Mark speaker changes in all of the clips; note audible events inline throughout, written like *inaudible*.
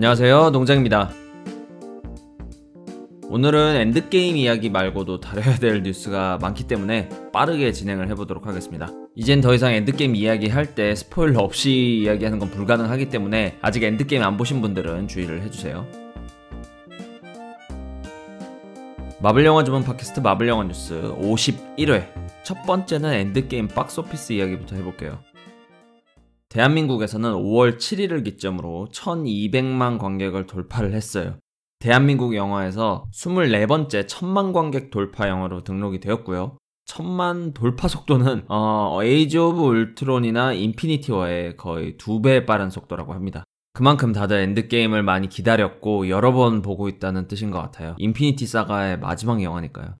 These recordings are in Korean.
Speaker 1: 안녕하세요. 농장입니다. 오늘은 엔드게임 이야기 말고도 다뤄야 될 뉴스가 많기 때문에 빠르게 진행을 해보도록 하겠습니다. 이젠 더 이상 엔드게임 이야기 할 때 스포일러 없이 이야기하는 건 불가능하기 때문에 아직 엔드게임 안 보신 분들은 주의를 해주세요. 마블 영화 전문 팟캐스트 마블 영화 뉴스 51회. 첫 번째는 엔드게임 박스오피스 이야기부터 해볼게요 대한민국에서는 5월 7일을 기점으로 1200만 관객을 돌파를 했어요. 대한민국 영화에서 24번째 천만 관객 돌파 영화로 등록이 되었고요. 천만 돌파 속도는 어, 에이지 오브 울트론이나 인피니티 워의 거의 두 배 빠른 속도라고 합니다. 그만큼 다들 엔드게임을 많이 기다렸고 여러 번 보고 있다는 뜻인 것 같아요. 인피니티 사가의 마지막 영화니까요.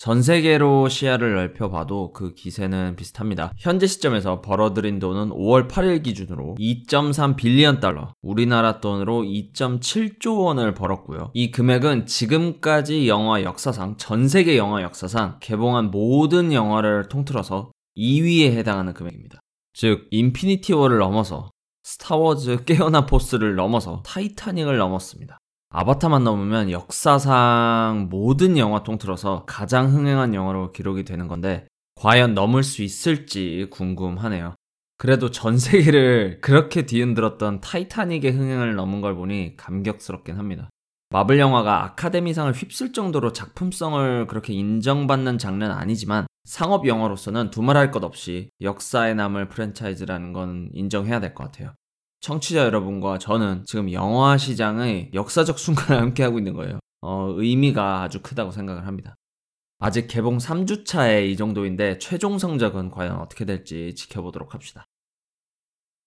Speaker 1: 전 세계로 시야를 넓혀봐도 그 기세는 비슷합니다. 현재 시점에서 벌어들인 돈은 5월 8일 기준으로 2.3 billion 달러, 우리나라 돈으로 2.7조 원을 벌었고요. 이 금액은 지금까지 영화 역사상, 전 세계 영화 역사상 개봉한 모든 영화를 통틀어서 2위에 해당하는 금액입니다. 즉, 인피니티 워를 넘어서 스타워즈 깨어난 포스를 넘어서 타이타닉을 넘었습니다. 아바타만 넘으면 역사상 모든 영화 통틀어서 가장 흥행한 영화로 기록이 되는 건데 과연 넘을 수 있을지 궁금하네요. 그래도 전 세계를 그렇게 뒤흔들었던 타이타닉의 흥행을 넘은 걸 보니 감격스럽긴 합니다. 마블 영화가 아카데미상을 휩쓸 정도로 작품성을 그렇게 인정받는 장르는 아니지만 상업 영화로서는 두말할 것 없이 역사에 남을 프랜차이즈라는 건 인정해야 될 것 같아요. 청취자 여러분과 저는 지금 영화 시장의 역사적 순간을 함께하고 있는 거예요. 어, 의미가 아주 크다고 생각을 합니다. 아직 개봉 3주차에 이 정도인데 최종 성적은 과연 어떻게 될지 지켜보도록 합시다.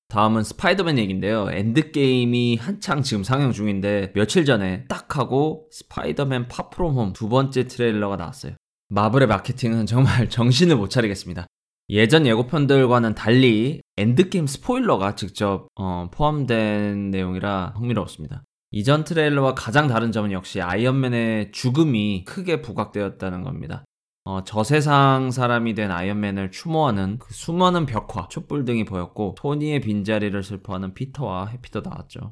Speaker 1: 다음은 스파이더맨 얘기인데요. 엔드게임이 한창 지금 상영 중인데 며칠 전에 딱 하고 스파이더맨 파프롬 홈 두 번째 트레일러가 나왔어요. 마블의 마케팅은 정말 *laughs* 정신을 못 차리겠습니다. 예전 예고편들과는 달리 엔드게임 스포일러가 직접 어, 포함된 내용이라 흥미로웠습니다. 이전 트레일러와 가장 다른 점은 역시 아이언맨의 죽음이 크게 부각되었다는 겁니다. 어, 저세상 사람이 된 아이언맨을 추모하는 그 수많은 벽화, 촛불 등이 보였고 토니의 빈자리를 슬퍼하는 피터와 해피도 나왔죠.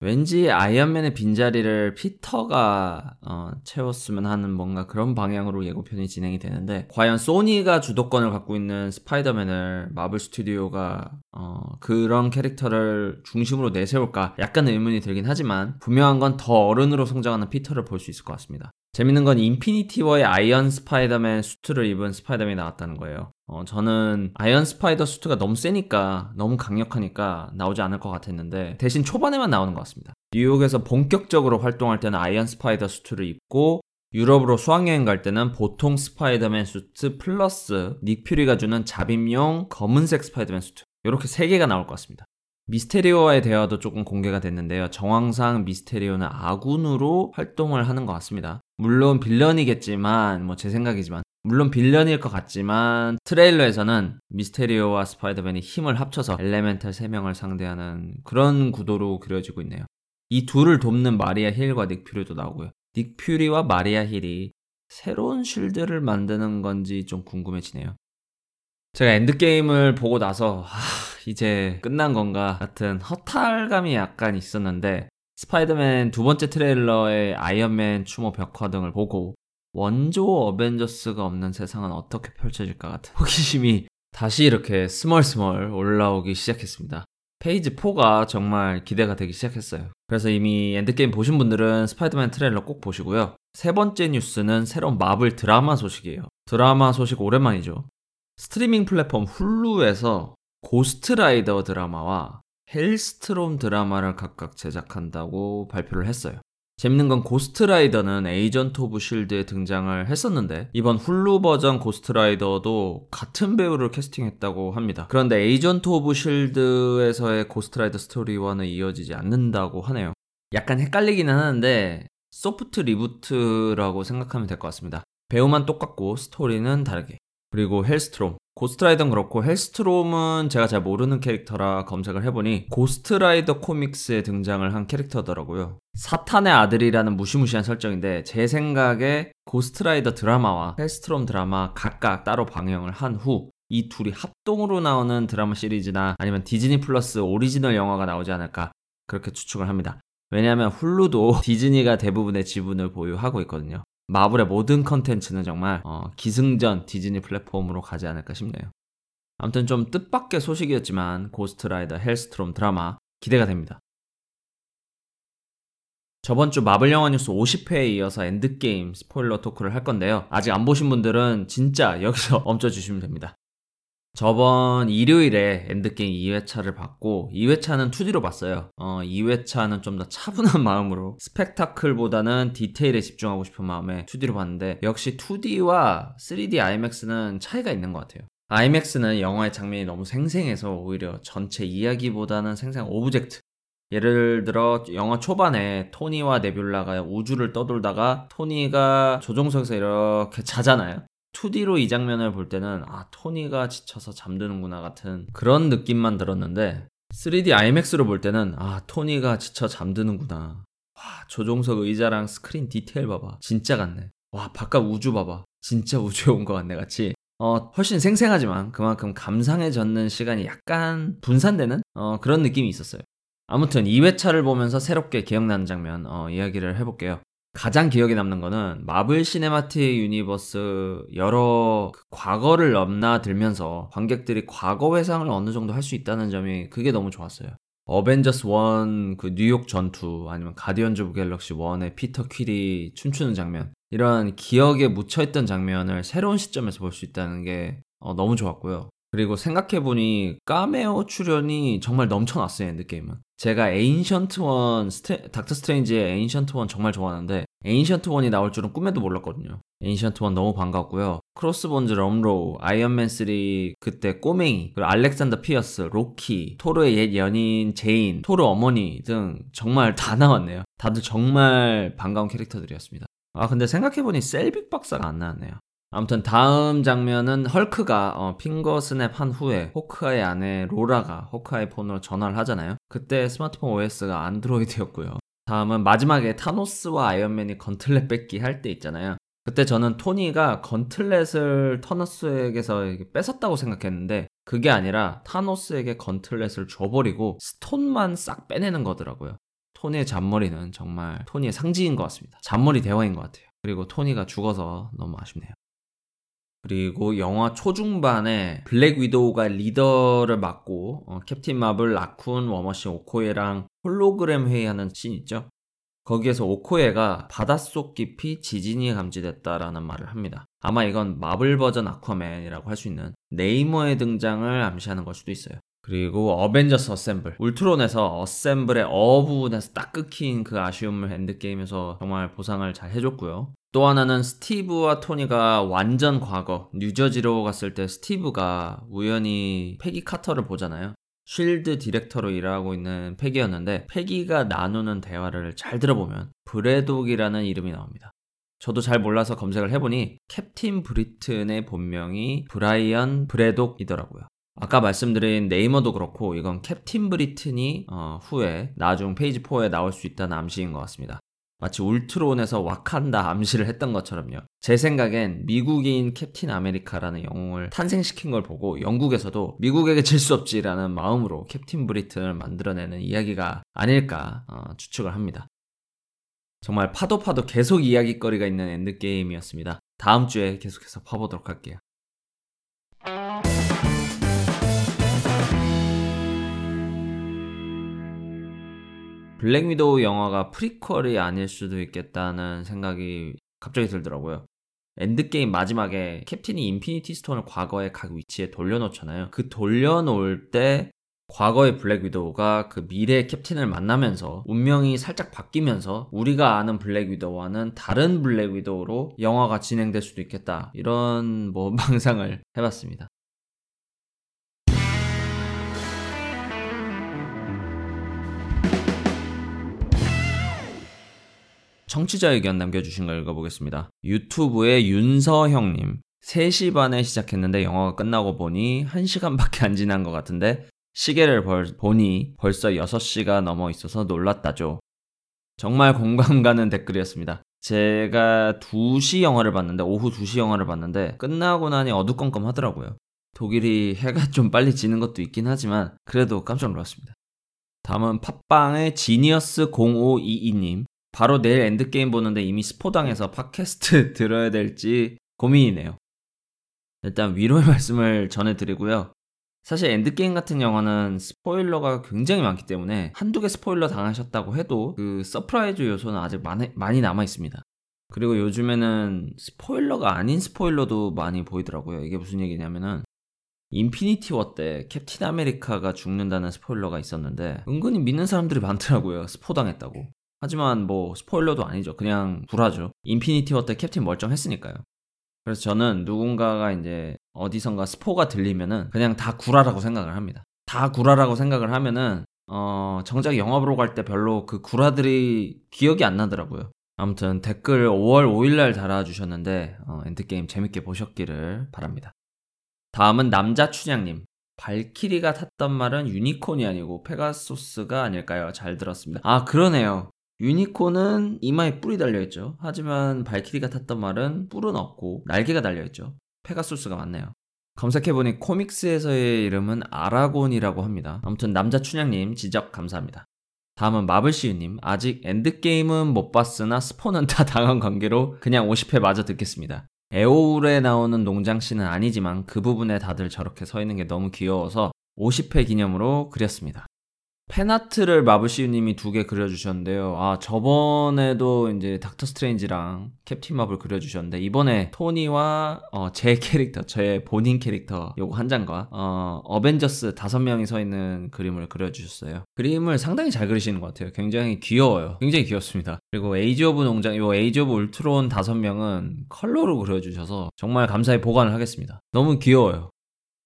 Speaker 1: 왠지 아이언맨의 빈자리를 피터가 어, 채웠으면 하는 뭔가 그런 방향으로 예고편이 진행이 되는데 과연 소니가 주도권을 갖고 있는 스파이더맨을 마블 스튜디오가 어, 그런 캐릭터를 중심으로 내세울까 약간 의문이 들긴 하지만 분명한 건 더 어른으로 성장하는 피터를 볼 수 있을 것 같습니다. 재밌는 건 인피니티 워의 아이언 스파이더맨 수트를 입은 스파이더맨이 나왔다는 거예요. 어, 저는 아이언 스파이더 수트가 너무 세니까, 너무 강력하니까 나오지 않을 것 같았는데, 대신 초반에만 나오는 것 같습니다. 뉴욕에서 본격적으로 활동할 때는 아이언 스파이더 수트를 입고, 유럽으로 수학여행 갈 때는 보통 스파이더맨 수트 플러스 닉 퓨리가 주는 잠입용 검은색 스파이더맨 수트. 이렇게 세 개가 나올 것 같습니다. 미스테리오와의 대화도 조금 공개가 됐는데요. 정황상 미스테리오는 아군으로 활동을 하는 것 같습니다. 물론 빌런이겠지만, 뭐 제 생각이지만, 물론 빌런일 것 같지만 트레일러에서는 미스테리오와 스파이더맨이 힘을 합쳐서 엘레멘탈 3명을 상대하는 그런 구도로 그려지고 있네요. 이 둘을 돕는 마리아 힐과 닉 퓨리도 나오고요. 닉 퓨리와 마리아 힐이 새로운 쉴드를 만드는 건지 좀 궁금해지네요. 제가 엔드게임을 보고 나서 아, 이제 끝난 건가 같은 허탈감이 약간 있었는데 스파이더맨 두 번째 트레일러의 아이언맨 추모 벽화 등을 보고 원조 어벤져스가 없는 세상은 어떻게 펼쳐질까 같은 호기심이 다시 이렇게 스멀스멀 올라오기 시작했습니다. Phase 4가 정말 기대가 되기 시작했어요. 그래서 이미 엔드게임 보신 분들은 스파이더맨 트레일러 꼭 보시고요. 세 번째 뉴스는 새로운 마블 드라마 소식이에요. 드라마 소식 오랜만이죠. 스트리밍 플랫폼 훌루에서 고스트라이더 드라마와 헬스트롬 드라마를 각각 제작한다고 발표를 했어요. 재밌는 건 고스트라이더는 에이전트 오브 실드에 등장을 했었는데 이번 훌루 버전 고스트라이더도 같은 배우를 캐스팅했다고 합니다. 그런데 에이전트 오브 실드에서의 고스트라이더 스토리와는 이어지지 않는다고 하네요. 약간 헷갈리기는 하는데 soft reboot라고 생각하면 될 것 같습니다. 배우만 똑같고 스토리는 다르게. 그리고 헬스트롬. 고스트라이더는 그렇고 헬스트롬은 제가 잘 모르는 캐릭터라 검색을 해보니 고스트라이더 코믹스에 등장을 한 캐릭터더라고요. 사탄의 아들이라는 무시무시한 설정인데 제 생각에 고스트라이더 드라마와 헬스트롬 드라마 각각 따로 방영을 한 후 이 둘이 합동으로 나오는 드라마 시리즈나 아니면 디즈니 플러스 오리지널 영화가 나오지 않을까 그렇게 추측을 합니다. 왜냐하면 훌루도 *laughs* 디즈니가 대부분의 지분을 보유하고 있거든요. 마블의 모든 컨텐츠는 정말 어, 기승전 디즈니 플랫폼으로 가지 않을까 싶네요. 아무튼 좀 뜻밖의 소식이었지만 고스트라이더 헬스트롬 드라마 기대가 됩니다. 저번 주 마블 영화 뉴스 50회에 이어서 엔드게임 스포일러 토크를 할 건데요. 아직 안 보신 분들은 진짜 여기서 *laughs* 멈춰주시면 됩니다. 저번 일요일에 엔드게임 2회차를 봤고 2회차는 2D로 봤어요. 어, 2회차는 좀 더 차분한 *laughs* 마음으로 스펙타클보다는 디테일에 집중하고 싶은 마음에 2D로 봤는데 역시 2D와 3D IMAX는 차이가 있는 것 같아요. IMAX는 영화의 장면이 너무 생생해서 오히려 전체 이야기보다는 생생한 object 예를 들어 영화 초반에 토니와 네뷸라가 우주를 떠돌다가 토니가 조종석에서 이렇게 자잖아요. 2D로 이 장면을 볼 때는 아 토니가 지쳐서 잠드는구나 같은 그런 느낌만 들었는데 3D IMAX로 볼 때는 아 토니가 지쳐 잠드는구나. 와 조종석 의자랑 스크린 디테일 봐봐. 진짜 같네. 와 바깥 우주 봐봐. 진짜 *laughs* 우주에 온 것 같네 같이. 어 훨씬 생생하지만 그만큼 감상하는 시간이 약간 분산되는? 어 그런 느낌이 있었어요. 아무튼 2회차를 보면서 새롭게 기억나는 장면 어, 이야기를 해볼게요. 가장 기억에 남는 거는 마블 시네마틱 유니버스 여러 그 과거를 넘나들면서 관객들이 과거 회상을 어느 정도 할 수 있다는 점이 그게 너무 좋았어요. 어벤져스 1 그 뉴욕 전투 아니면 가디언즈 오브 갤럭시 1의 피터 퀼이 춤추는 장면 이런 기억에 묻혀있던 장면을 새로운 시점에서 볼 수 있다는 게 어, 너무 좋았고요. 그리고 생각해보니 까메오 출연이 정말 넘쳐났어요 엔드게임은 제가 에인션트 원 스테, 닥터 스트레인지의 에인션트 원 정말 좋아하는데 에인션트 원이 나올 줄은 꿈에도 몰랐거든요. 에인션트 원 너무 반갑고요. 크로스본즈 럼로우 아이언맨 3 그때 꼬맹이 그리고 알렉산더 피어스 로키 토르의 옛 연인 제인 토르 어머니 등 정말 다 나왔네요. 다들 정말 반가운 캐릭터들이었습니다. 아 근데 생각해보니 셀빅 박사가 안 나왔네요. 아무튼 다음 장면은 헐크가 어, finger snap 한 후에 호크아이 아내 로라가 호크아이 폰으로 전화를 하잖아요. 그때 스마트폰 OS가 안드로이드였고요. 다음은 마지막에 타노스와 아이언맨이 gauntlet 뺏기 할 때 있잖아요. 그때 저는 토니가 gauntlet을 타노스에게서 뺏었다고 생각했는데 그게 아니라 타노스에게 gauntlet을 줘버리고 stone만 싹 빼내는 거더라고요. 토니의 잔머리는 정말 토니의 상징인 것 같습니다. 잔머리 대가인 것 같아요. 그리고 토니가 죽어서 너무 아쉽네요. 그리고 영화 초중반에 블랙 위도우가 리더를 맡고 어, 캡틴 마블, 라쿤, 워머신, 오코에랑 홀로그램 회의하는 씬 있죠. 거기에서 오코에가 바닷속 깊이 지진이 감지됐다라는 말을 합니다. 아마 이건 마블 버전 아쿠아맨이라고 할 수 있는 네이머의 등장을 암시하는 걸 수도 있어요. 그리고 어벤져스 assemble 울트론에서 assemble의 어 부분에서 딱 끊긴 그 아쉬움을 엔드게임에서 정말 보상을 잘 해줬고요 또 하나는 스티브와 토니가 완전 과거 뉴저지로 갔을 때 스티브가 우연히 페기 카터를 보잖아요. 쉴드 디렉터로 일하고 있는 페기였는데 페기가 나누는 대화를 잘 들어보면 브래독이라는 이름이 나옵니다. 저도 잘 몰라서 검색을 해보니 캡틴 브리튼의 본명이 브라이언 브래독이더라고요. 아까 말씀드린 네이머도 그렇고 이건 캡틴 브리튼이 어, 후에 나중 phase 4에 나올 수 있다는 암시인 것 같습니다. 마치 울트론에서 와칸다 암시를 했던 것처럼요. 제 생각엔 미국인 캡틴 아메리카라는 영웅을 탄생시킨 걸 보고 영국에서도 미국에게 질 수 없지라는 마음으로 캡틴 브리튼을 만들어내는 이야기가 아닐까 어, 추측을 합니다. 정말 파도 파도 계속 이야기거리가 있는 엔드게임이었습니다. 다음 주에 계속해서 파보도록 할게요. 블랙 위도우 영화가 prequel이 아닐 수도 있겠다는 생각이 갑자기 들더라고요. 엔드게임 마지막에 캡틴이 인피니티 스톤을 과거의 각 위치에 돌려놓잖아요. 그 돌려놓을 때 과거의 블랙 위도우가 그 미래의 캡틴을 만나면서 운명이 살짝 바뀌면서 우리가 아는 블랙 위도우와는 다른 블랙 위도우로 영화가 진행될 수도 있겠다. 이런 뭐 *laughs* 망상을 해봤습니다. 청취자 의견 남겨주신 걸 읽어보겠습니다. 유튜브의 윤서형님. 3시 반에 시작했는데 영화가 끝나고 보니 1시간밖에 안 지난 것 같은데 시계를 벌, 보니 벌써 6시가 넘어 있어서 놀랐다죠. 정말 공감 가는 댓글이었습니다. 제가 2시 영화를 봤는데, 오후 2시 영화를 봤는데, 끝나고 나니 어두컴컴 하더라고요. 독일이 해가 좀 빨리 지는 것도 있긴 하지만, 그래도 깜짝 놀랐습니다. 다음은 팟빵의 지니어스 0522님. 바로 내일 엔드게임 보는데 이미 스포당해서 팟캐스트 *laughs* 들어야 될지 고민이네요. 일단 위로의 말씀을 전해드리고요. 사실 엔드게임 같은 영화는 스포일러가 굉장히 많기 때문에 한두 개 스포일러 당하셨다고 해도 그 surprise 요소는 아직 많이, 많이 남아 있습니다. 그리고 요즘에는 스포일러가 아닌 스포일러도 많이 보이더라고요. 이게 무슨 얘기냐면은 인피니티 워 때 캡틴 아메리카가 죽는다는 스포일러가 있었는데 은근히 믿는 사람들이 많더라고요. 스포당했다고. 하지만 뭐 스포일러도 아니죠. 그냥 구라죠. 인피니티 워때 캡틴 멀쩡했으니까요. 그래서 저는 누군가가 이제 어디선가 스포가 들리면은 그냥 다 구라라고 생각을 합니다. 다 구라라고 생각을 하면은 어 정작 영화 보러 갈 때 별로 그 구라들이 기억이 안 나더라고요. 아무튼 댓글 5월 5일날 달아주셨는데 어, 엔드게임 재밌게 보셨기를 바랍니다. 다음은 남자 춘향님. 발키리가 탔던 말은 유니콘이 아니고 페가소스가 아닐까요? 잘 들었습니다. 아 그러네요. 유니콘은 이마에 뿔이 달려있죠. 하지만 발키리가 탔던 말은 뿔은 없고 날개가 달려있죠. 페가소스가 맞네요. 검색해보니 comics에서의 이름은 아라곤이라고 합니다. 아무튼 남자 춘향님 지적 감사합니다. 다음은 마블시유님 아직 엔드게임은 못 봤으나 스포는 다 *laughs* 당한 관계로 그냥 50회 마저 듣겠습니다. 에오울에 나오는 농장 씬은 아니지만 그 부분에 다들 저렇게 서 있는 게 너무 귀여워서 50회 기념으로 그렸습니다. fan art를 마블시우님이 두 개 그려주셨는데요. 아, 저번에도 이제 닥터 스트레인지랑 캡틴 마블 그려주셨는데, 이번에 토니와, 어, 제 캐릭터, 제 본인 캐릭터, 요거 한 장과, 어, 어벤져스 다섯 명이 서 있는 그림을 그려주셨어요. 그림을 상당히 잘 그리시는 것 같아요. 굉장히 귀여워요. 굉장히 귀엽습니다. 그리고 Age of 농장, 요 에이지 오브 울트론 다섯 명은 컬러로 그려주셔서 정말 감사히 보관을 하겠습니다. 너무 귀여워요.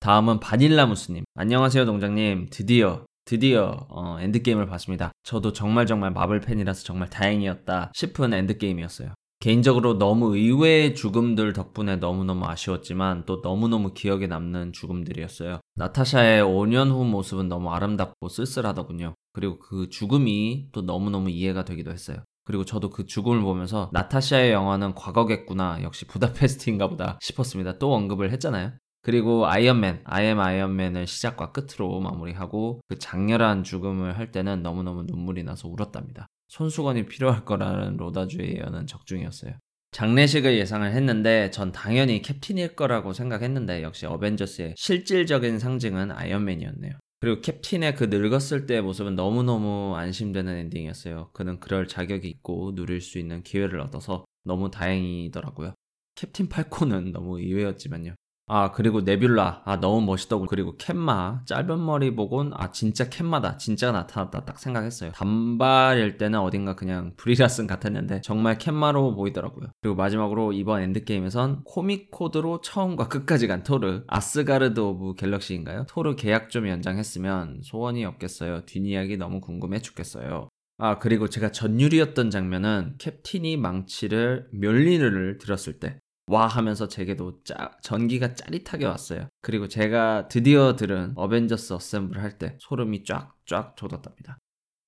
Speaker 1: 다음은 바닐라무스님. 안녕하세요, 농장님. 드디어 드디어 어, 엔드게임을 봤습니다. 저도 정말 정말 마블 팬이라서 정말 다행이었다 싶은 엔드게임이었어요. 개인적으로 너무 의외의 죽음들 덕분에 너무너무 아쉬웠지만 또 너무너무 기억에 남는 죽음들이었어요. 나타샤의 5년 후 모습은 너무 아름답고 쓸쓸하더군요. 그리고 그 죽음이 또 너무너무 이해가 되기도 했어요. 그리고 저도 그 죽음을 보면서 나타샤의 영화는 과거겠구나 역시 부다페스트인가 보다 싶었습니다. 또 언급을 했잖아요. 그리고 아이언맨, 아이엠 아이언맨을 시작과 끝으로 마무리하고 그 장렬한 죽음을 할 때는 너무너무 눈물이 나서 울었답니다. 손수건이 필요할 거라는 로다주의 예언은 적중이었어요. 장례식을 예상을 했는데 전 당연히 캡틴일 거라고 생각했는데 역시 어벤져스의 실질적인 상징은 아이언맨이었네요. 그리고 캡틴의 그 늙었을 때의 모습은 너무너무 안심되는 엔딩이었어요. 그는 그럴 자격이 있고 누릴 수 있는 기회를 얻어서 너무 다행이더라고요. 캡틴 팔콘은 너무 의외였지만요. 아, 그리고 네뷸라. 아, 너무 멋있더군. 그리고 캡마. 짧은 머리 보곤, 아, 진짜 캡마다. 진짜가 나타났다. 딱 생각했어요. 단발일 때는 어딘가 그냥 브리 라슨 같았는데, 정말 캡마로 보이더라고요. 그리고 마지막으로 이번 엔드게임에선 코믹 코드로 처음과 끝까지 간 토르. 아스가르드 오브 갤럭시인가요? 토르 계약 좀 연장했으면 소원이 없겠어요. 뒷이야기 너무 궁금해 죽겠어요. 아, 그리고 제가 전율이었던 장면은 캡틴이 망치를 멸리를 들었을 때 와 하면서 제게도 짜, 전기가 짜릿하게 왔어요. 그리고 제가 드디어 들은 어벤져스 assemble 할 때 소름이 쫙쫙 돋았답니다.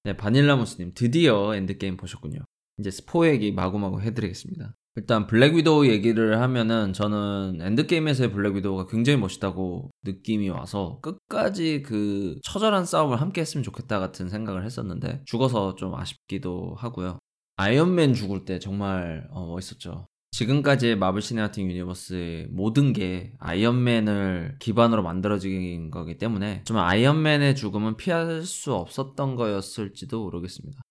Speaker 1: 네, 바닐라무스님 드디어 엔드게임 보셨군요. 이제 스포 얘기 마구마구 해드리겠습니다. 일단 블랙 위도우 얘기를 하면은 저는 엔드게임에서의 블랙 위도우가 굉장히 멋있다고 느낌이 와서 끝까지 그 처절한 싸움을 함께 했으면 좋겠다 같은 생각을 했었는데 죽어서 좀 아쉽기도 하고요. 아이언맨 죽을 때 정말 어, 멋있었죠. 지금까지의 마블 시네마틱 유니버스의 모든 게 아이언맨을 기반으로 만들어진 거기 때문에 좀 아이언맨의 죽음은 피할 수 없었던 거였을지도 모르겠습니다.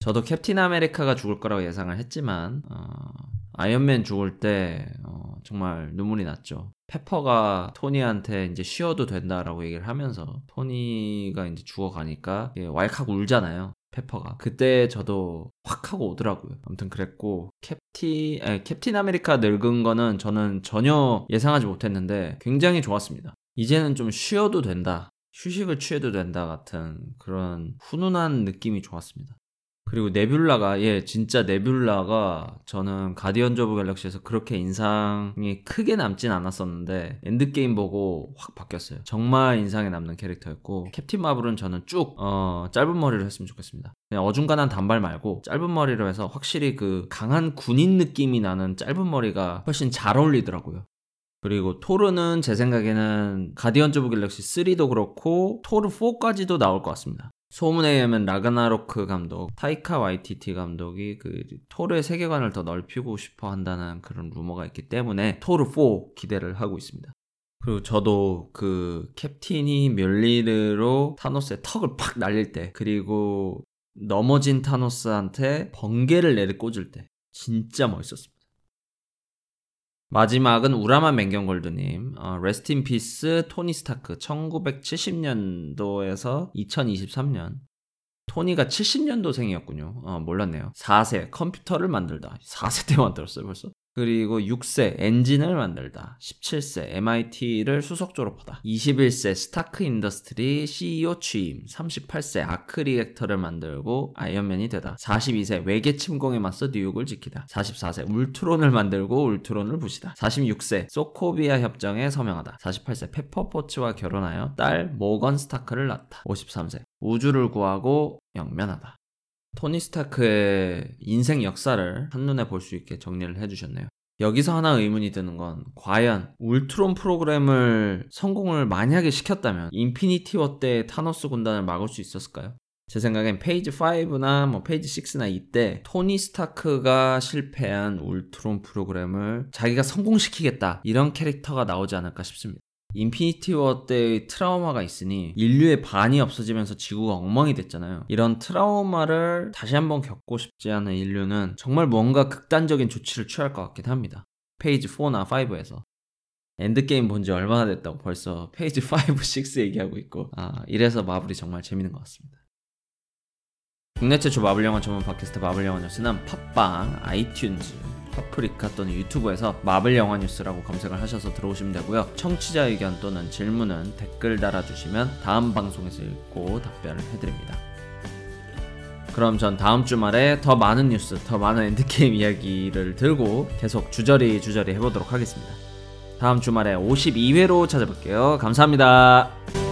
Speaker 1: 저도 캡틴 아메리카가 죽을 거라고 예상을 했지만 어, 아이언맨 죽을 때 어, 정말 눈물이 났죠. 페퍼가 토니한테 이제 쉬어도 된다라고 얘기를 하면서 토니가 이제 죽어가니까 왈칵 울잖아요. 페퍼가 그때 저도 확 하고 오더라고요. 아무튼 그랬고 캡틴 아니, 캡틴 아메리카 늙은 거는 저는 전혀 예상하지 못했는데 굉장히 좋았습니다. 이제는 좀 쉬어도 된다. 휴식을 취해도 된다 같은 그런 훈훈한 느낌이 좋았습니다. 그리고 네뷸라가 예 진짜 네뷸라가 저는 가디언즈 오브 갤럭시에서 그렇게 인상이 크게 남진 않았었는데 엔드게임 보고 확 바뀌었어요. 정말 인상에 남는 캐릭터였고 캡틴 마블은 저는 쭉 어, 짧은 머리를 했으면 좋겠습니다. 그냥 어중간한 단발 말고 짧은 머리로 해서 확실히 그 강한 군인 느낌이 나는 짧은 머리가 훨씬 잘 어울리더라고요. 그리고 토르는 제 생각에는 가디언즈 오브 갤럭시 3도 그렇고 토르 4까지도 나올 것 같습니다. 소문에 의하면 라그나로크 감독, 타이카 와이티티 감독이 그 토르의 세계관을 더 넓히고 싶어 한다는 그런 루머가 있기 때문에 토르 4 기대를 하고 있습니다. 그리고 저도 그 캡틴이 묠니르로 타노스의 턱을 팍 날릴 때 그리고 넘어진 타노스한테 번개를 내리꽂을 때 진짜 멋있었습니다. 마지막은 우라마 맹경골드님, 어, rest in peace 토니 스타크 1970년도에서 2023년 토니가 70년도생이었군요. 어, 몰랐네요. 4세 컴퓨터를 만들다. 4세 때 만들었어요 벌써. 그리고 6세 엔진을 만들다. 17세 MIT를 수석 졸업하다. 21세 스타크 인더스트리 CEO 취임. 38세 arc reactor를 만들고 아이언맨이 되다. 42세 외계 침공에 맞서 뉴욕을 지키다. 44세 울트론을 만들고 울트론을 부시다. 46세 소코비아 협정에 서명하다. 48세 페퍼 포츠와 결혼하여 딸 모건 스타크를 낳다. 53세 우주를 구하고 영면하다. 토니 스타크의 인생 역사를 한눈에 볼 수 있게 정리를 해주셨네요. 여기서 하나 의문이 드는 건 과연 울트론 프로그램을 성공을 만약에 시켰다면 인피니티 워 때 타노스 군단을 막을 수 있었을까요? 제 생각엔 Phase 5나 뭐 Phase 6나 이때 토니 스타크가 실패한 울트론 프로그램을 자기가 성공시키겠다 이런 캐릭터가 나오지 않을까 싶습니다. 인피니티 워 때의 트라우마가 있으니 인류의 반이 없어지면서 지구가 엉망이 됐잖아요. 이런 트라우마를 다시 한번 겪고 싶지 않은 인류는 정말 뭔가 극단적인 조치를 취할 것 같긴 합니다. Phase 4나 5에서. 엔드게임 본 지 얼마나 됐다고 벌써 Phase 5, 6 얘기하고 있고 아 이래서 마블이 정말 재밌는 것 같습니다. 국내 최초 마블 영화 전문 팟캐스트 마블 영화 뉴스는 팟빵, 아이튠즈, 파프리카 또는 유튜브에서 마블 영화 뉴스라고 검색을 하셔서 들어오시면 되고요. 청취자 의견 또는 질문은 댓글 달아주시면 다음 방송에서 읽고 답변을 해드립니다. 그럼 전 다음 주말에 더 많은 뉴스, 더 많은 엔드게임 이야기를 들고 계속 주저리 주저리 해보도록 하겠습니다. 다음 주말에 52회로 찾아볼게요. 감사합니다.